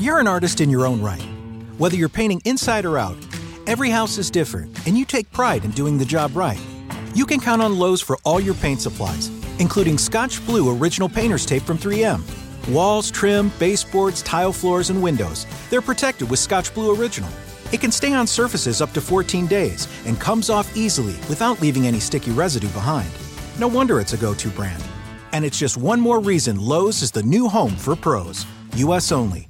You're an artist in your own right. Whether you're painting inside or out, every house is different, and you take pride in doing the job right. You can count on Lowe's for all your paint supplies, including Scotch Blue Original Painter's Tape from 3M. Walls, trim, baseboards, tile floors, and windows. They're protected with Scotch Blue Original. It can stay on surfaces up to 14 days and comes off easily without leaving any sticky residue behind. No wonder it's a go to brand. And it's just one more reason Lowe's is the new home for pros. US only.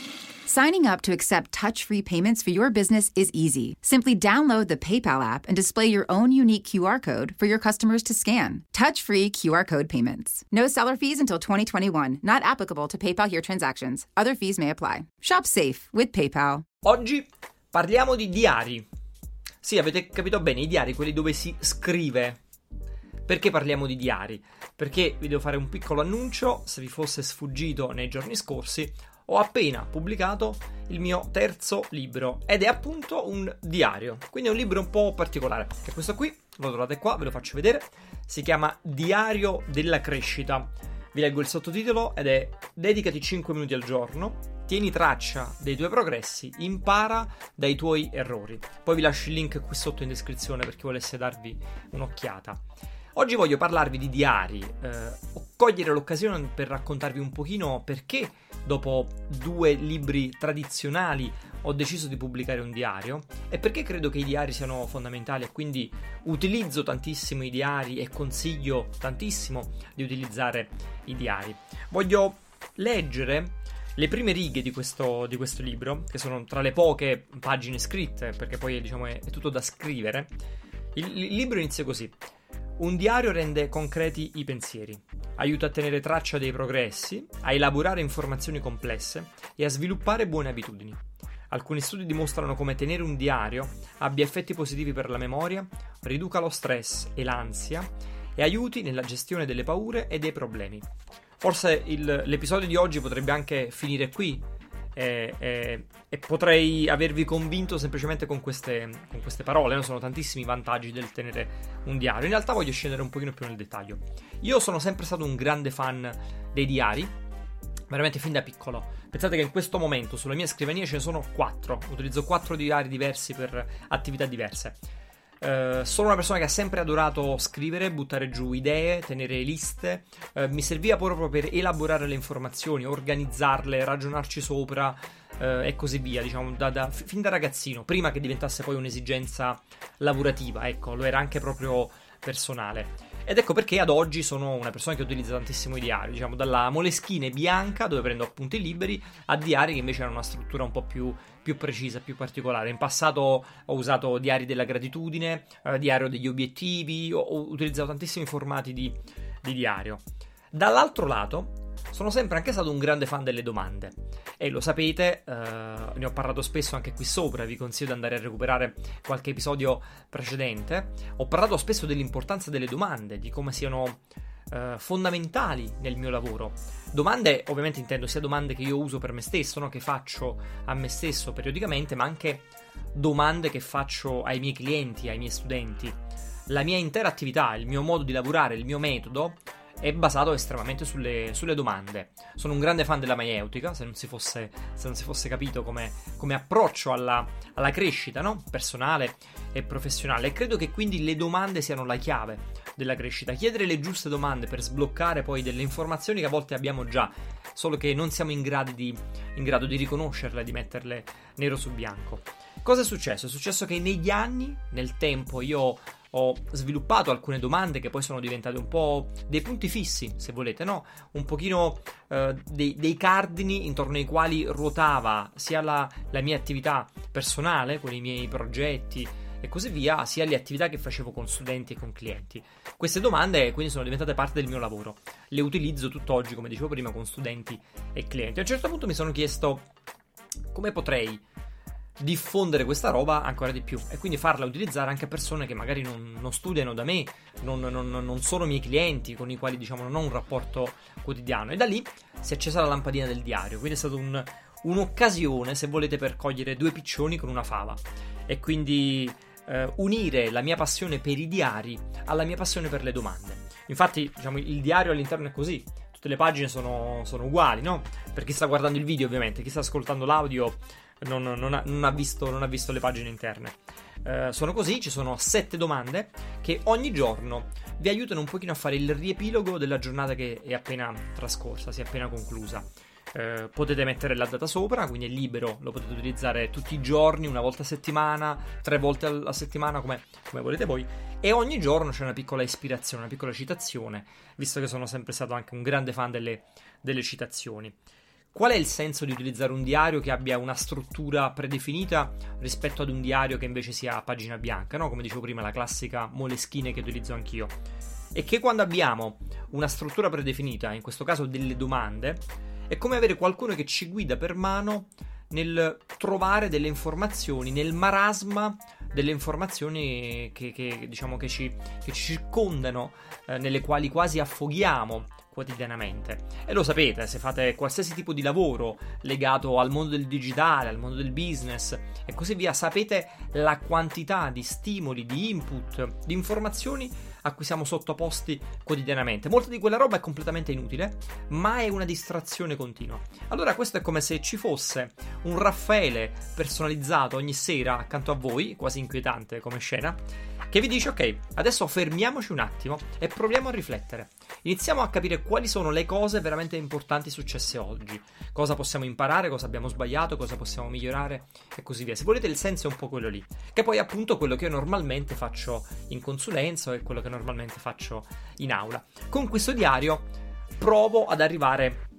Signing up to accept touch free payments for your business is easy. Simply download the PayPal app and display your own unique QR code for your customers to scan. Touch free QR code payments. No seller fees until 2021, not applicable to PayPal here transactions. Other fees may apply. Shop safe with PayPal. Oggi parliamo di diari. Sì, avete capito bene, i diari, quelli dove si scrive. Perché parliamo di diari? Perché vi devo fare un piccolo annuncio, se vi fosse sfuggito nei giorni scorsi, ho appena pubblicato il mio terzo libro ed è appunto un diario, quindi è un libro un po' particolare. Che questo qui, lo trovate qua, ve lo faccio vedere, si chiama Diario della crescita. Vi leggo il sottotitolo ed è Dedicati 5 minuti al giorno, tieni traccia dei tuoi progressi, impara dai tuoi errori. Poi vi lascio il link qui sotto in descrizione per chi volesse darvi un'occhiata. Oggi voglio parlarvi di diari, eh, cogliere l'occasione per raccontarvi un pochino perché dopo due libri tradizionali ho deciso di pubblicare un diario e perché credo che i diari siano fondamentali e quindi utilizzo tantissimo i diari e consiglio tantissimo di utilizzare i diari. Voglio leggere le prime righe di questo, di questo libro, che sono tra le poche pagine scritte, perché poi diciamo, è, è tutto da scrivere. Il, il libro inizia così. Un diario rende concreti i pensieri, aiuta a tenere traccia dei progressi, a elaborare informazioni complesse e a sviluppare buone abitudini. Alcuni studi dimostrano come tenere un diario abbia effetti positivi per la memoria, riduca lo stress e l'ansia e aiuti nella gestione delle paure e dei problemi. Forse il, l'episodio di oggi potrebbe anche finire qui, e, e, e, potrei avervi convinto semplicemente con queste, con queste parole. No? Sono tantissimi vantaggi del tenere un diario. In realtà voglio scendere un pochino più nel dettaglio. Io sono sempre stato un grande fan dei diari, veramente fin da piccolo. Pensate che in questo momento sulla mia scrivania ce ne sono quattro. Utilizzo quattro diari diversi per attività diverse. Uh, sono una persona che ha sempre adorato scrivere, buttare giù idee, tenere liste. Uh, mi serviva proprio per elaborare le informazioni, organizzarle, ragionarci sopra uh, e così via. Diciamo, da, da, fin da ragazzino, prima che diventasse poi un'esigenza lavorativa, ecco, lo era anche proprio personale. Ed ecco perché ad oggi sono una persona che utilizza tantissimo i diari, diciamo dalla moleschine bianca dove prendo appunti liberi a diari che invece hanno una struttura un po' più, più precisa, più particolare. In passato ho usato diari della gratitudine, eh, diario degli obiettivi, ho, ho utilizzato tantissimi formati di, di diario. Dall'altro lato, sono sempre anche stato un grande fan delle domande e lo sapete, eh, ne ho parlato spesso anche qui sopra, vi consiglio di andare a recuperare qualche episodio precedente. Ho parlato spesso dell'importanza delle domande, di come siano eh, fondamentali nel mio lavoro. Domande, ovviamente intendo sia domande che io uso per me stesso, no? che faccio a me stesso periodicamente, ma anche domande che faccio ai miei clienti, ai miei studenti. La mia intera attività, il mio modo di lavorare, il mio metodo è basato estremamente sulle, sulle, domande. Sono un grande fan della maieutica, se non si fosse, non si fosse capito come, come approccio alla, alla crescita no? personale e professionale. E credo che quindi le domande siano la chiave della crescita. Chiedere le giuste domande per sbloccare poi delle informazioni che a volte abbiamo già, solo che non siamo in grado di, in grado di riconoscerle, di metterle nero su bianco. Cosa è successo? È successo che negli anni, nel tempo, io ho sviluppato alcune domande che poi sono diventate un po' dei punti fissi, se volete, no? Un pochino eh, dei, dei, cardini intorno ai quali ruotava sia la, la mia attività personale, con i miei progetti e così via, sia le attività che facevo con studenti e con clienti. Queste domande quindi sono diventate parte del mio lavoro. Le utilizzo tutt'oggi, come dicevo prima, con studenti e clienti. A un certo punto mi sono chiesto come potrei diffondere questa roba ancora di più e quindi farla utilizzare anche a persone che magari non, non studiano da me, non, non, non, sono miei clienti, con i quali diciamo non ho un rapporto quotidiano. E da lì si è accesa la lampadina del diario, quindi è stato un, un'occasione se volete per cogliere due piccioni con una fava e quindi eh, unire la mia passione per i diari alla mia passione per le domande. Infatti, diciamo, il diario all'interno è così. Tutte le pagine sono, sono uguali, no? Per chi sta guardando il video, ovviamente, chi sta ascoltando l'audio non, non, ha, non, ha, visto, non ha, visto, le pagine interne. Eh, sono così, ci sono sette domande che ogni giorno vi aiutano un pochino a fare il riepilogo della giornata che è appena trascorsa, si è appena conclusa. Eh, potete mettere la data sopra, quindi è libero, lo potete utilizzare tutti i giorni, una volta a settimana, tre volte a settimana, come, come volete voi. E ogni giorno c'è una piccola ispirazione, una piccola citazione, visto che sono sempre stato anche un grande fan delle, delle citazioni. Qual è il senso di utilizzare un diario che abbia una struttura predefinita rispetto ad un diario che invece sia a pagina bianca, no? Come dicevo prima, la classica moleschine che utilizzo anch'io. E che quando abbiamo una struttura predefinita, in questo caso delle domande, è come avere qualcuno che ci guida per mano nel trovare delle informazioni, nel marasma delle informazioni che, che diciamo che ci, che ci circondano, eh, nelle quali quasi affoghiamo quotidianamente. E lo sapete, se fate qualsiasi tipo di lavoro legato al mondo del digitale, al mondo del business e così via, sapete la quantità di stimoli, di input, di informazioni a cui siamo sottoposti quotidianamente. Molta di quella roba è completamente inutile, ma è una distrazione continua. Allora questo è come se ci fosse un Raffaele personalizzato ogni sera accanto a voi, quasi inquietante come scena, che vi dice ok, adesso fermiamoci un attimo e proviamo a riflettere. Iniziamo a capire quali sono le cose veramente importanti successe oggi, cosa possiamo imparare, cosa abbiamo sbagliato, cosa possiamo migliorare e così via. Se volete il senso è un po' quello lì, che poi è appunto quello che io normalmente faccio in consulenza e quello che normalmente faccio in aula. Con questo diario provo ad arrivare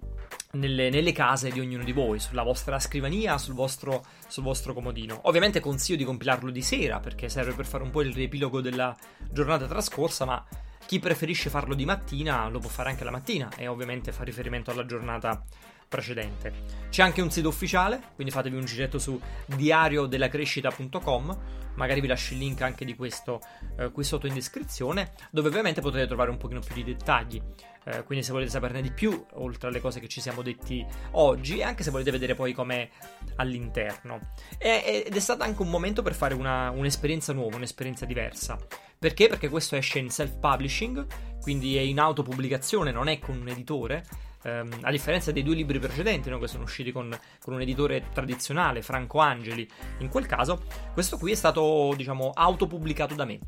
nelle, nelle, case di ognuno di voi, sulla vostra scrivania, sul vostro, sul vostro, comodino. Ovviamente consiglio di compilarlo di sera perché serve per fare un po' il riepilogo della giornata trascorsa, ma chi preferisce farlo di mattina lo può fare anche la mattina e ovviamente fa riferimento alla giornata precedente. C'è anche un sito ufficiale, quindi fatevi un giretto su diariodellacrescita.com, magari vi lascio il link anche di questo eh, qui sotto in descrizione, dove ovviamente potete trovare un pochino più di dettagli. Eh, quindi se volete saperne di più, oltre alle cose che ci siamo detti oggi, e anche se volete vedere poi com'è all'interno. E, ed è stato anche un momento per fare una, un'esperienza nuova, un'esperienza diversa. Perché? Perché questo esce in self-publishing, quindi è in autopubblicazione, non è con un editore ehm, a differenza dei due libri precedenti no, che sono usciti con, con, un editore tradizionale, Franco Angeli, in quel caso, questo qui è stato, diciamo, autopubblicato da me.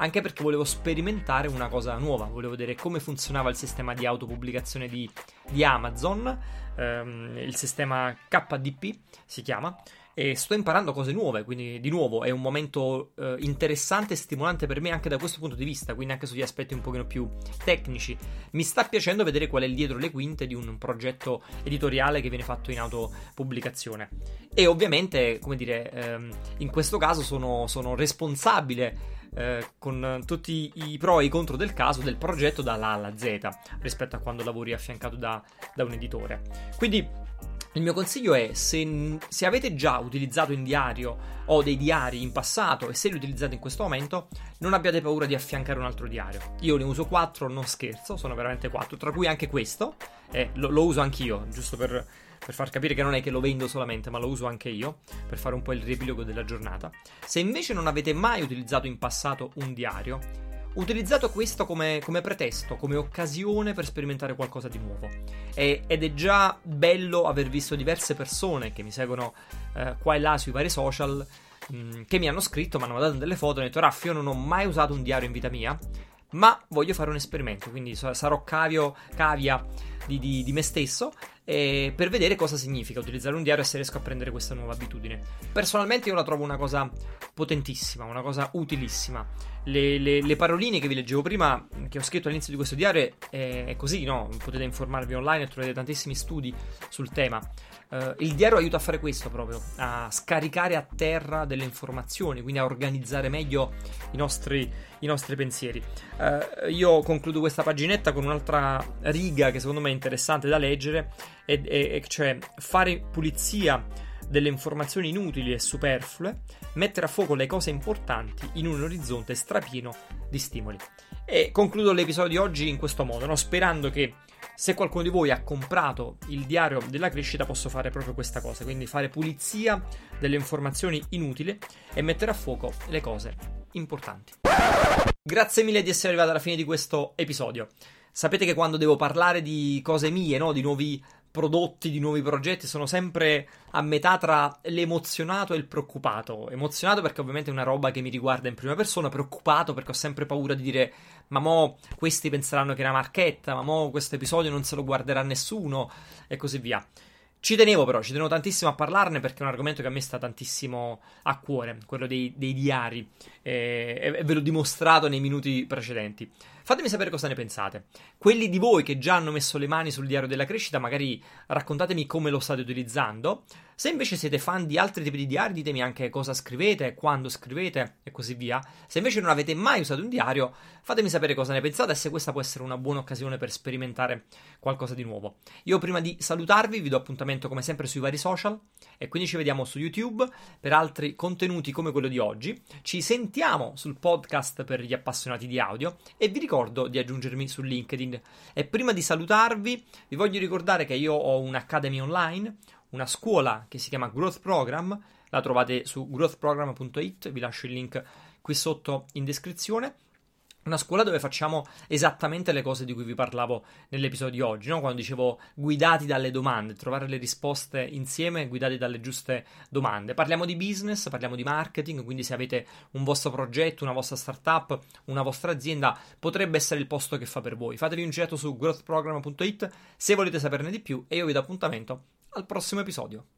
Anche perché volevo sperimentare una cosa nuova, volevo vedere come funzionava il sistema di autopubblicazione di, di Amazon, ehm, il sistema KDP si chiama, e sto imparando cose nuove, quindi di nuovo è un momento eh, interessante e stimolante per me anche da questo punto di vista, quindi anche sugli aspetti un pochino più tecnici. Mi sta piacendo vedere qual è il dietro le quinte di un progetto editoriale che viene fatto in autopubblicazione. E ovviamente, come dire, ehm, in questo caso sono, sono responsabile eh, con tutti i pro e i contro del caso del progetto dalla A alla Z rispetto a quando lavori affiancato da, da un editore. Quindi il mio consiglio è se, se, avete già utilizzato in diario o dei diari in passato e se li utilizzate in questo momento, non abbiate paura di affiancare un altro diario. Io ne uso 4, non scherzo, sono veramente 4, tra cui anche questo, e lo, lo uso anch'io, giusto per, per far capire che non è che lo vendo solamente, ma lo uso anche io, per fare un po' il riepilogo della giornata. Se invece non avete mai utilizzato in passato un diario, utilizzato questo come, come, pretesto, come occasione per sperimentare qualcosa di nuovo. E, ed è già bello aver visto diverse persone che mi seguono eh, qua e là sui vari social mh, mm, che mi hanno scritto, mi hanno mandato delle foto e hanno detto io non ho mai usato un diario in vita mia, ma voglio fare un esperimento, quindi sarò cavio, cavia di, di, di me stesso eh, per vedere cosa significa utilizzare un diario e se riesco a prendere questa nuova abitudine. Personalmente io la trovo una cosa potentissima, una cosa utilissima. Le, le, le paroline che vi leggevo prima, che ho scritto all'inizio di questo diario, è, è così, no? Potete informarvi online e trovate tantissimi studi sul tema. Uh, il diario aiuta a fare questo proprio, a scaricare a terra delle informazioni, quindi a organizzare meglio i nostri, i nostri pensieri. Uh, io concludo questa paginetta con un'altra riga che secondo me è interessante da leggere, e, e cioè fare pulizia delle informazioni inutili e superflue, mettere a fuoco le cose importanti in un orizzonte strapieno di stimoli. E concludo l'episodio di oggi in questo modo, no? sperando che Se qualcuno di voi ha comprato il diario della crescita, posso fare proprio questa cosa, quindi fare pulizia delle informazioni inutili e mettere a fuoco le cose importanti. Grazie mille di essere arrivati alla fine di questo episodio. Sapete che quando devo parlare di cose mie, no? di nuovi prodotti, di nuovi progetti, sono sempre a metà tra l'emozionato e il preoccupato. Emozionato perché ovviamente è una roba che mi riguarda in prima persona, preoccupato perché ho sempre paura di dire ma mo questi penseranno che è una marchetta, ma mo questo episodio non se lo guarderà nessuno e così via. Ci tenevo però, ci tenevo tantissimo a parlarne perché è un argomento che a me sta tantissimo a cuore, quello dei, dei diari, eh, e ve l'ho dimostrato nei minuti precedenti. Fatemi sapere cosa ne pensate. Quelli di voi che già hanno messo le mani sul diario della crescita, magari raccontatemi come lo state utilizzando. Se invece siete fan di altri tipi di diari, ditemi anche cosa scrivete, quando scrivete e così via. Se invece non avete mai usato un diario, fatemi sapere cosa ne pensate e se questa può essere una buona occasione per sperimentare qualcosa di nuovo. Io prima di salutarvi vi do appuntamento come sempre sui vari social e quindi ci vediamo su YouTube per altri contenuti come quello di oggi. Ci sentiamo sul podcast per gli appassionati di audio e vi ricordo ricordo di aggiungermi su LinkedIn. E prima di salutarvi, vi voglio ricordare che io ho un'Academy online, una scuola che si chiama Growth Program. La trovate su growthprogram.it, vi lascio il link qui sotto in descrizione una scuola dove facciamo esattamente le cose di cui vi parlavo nell'episodio di oggi, no? quando dicevo guidati dalle domande, trovare le risposte insieme guidati dalle giuste domande. Parliamo di business, parliamo di marketing, quindi se avete un vostro progetto, una vostra startup, una vostra azienda, potrebbe essere il posto che fa per voi. Fatevi un giro su growthprogram.it se volete saperne di più e io vi do appuntamento al prossimo episodio.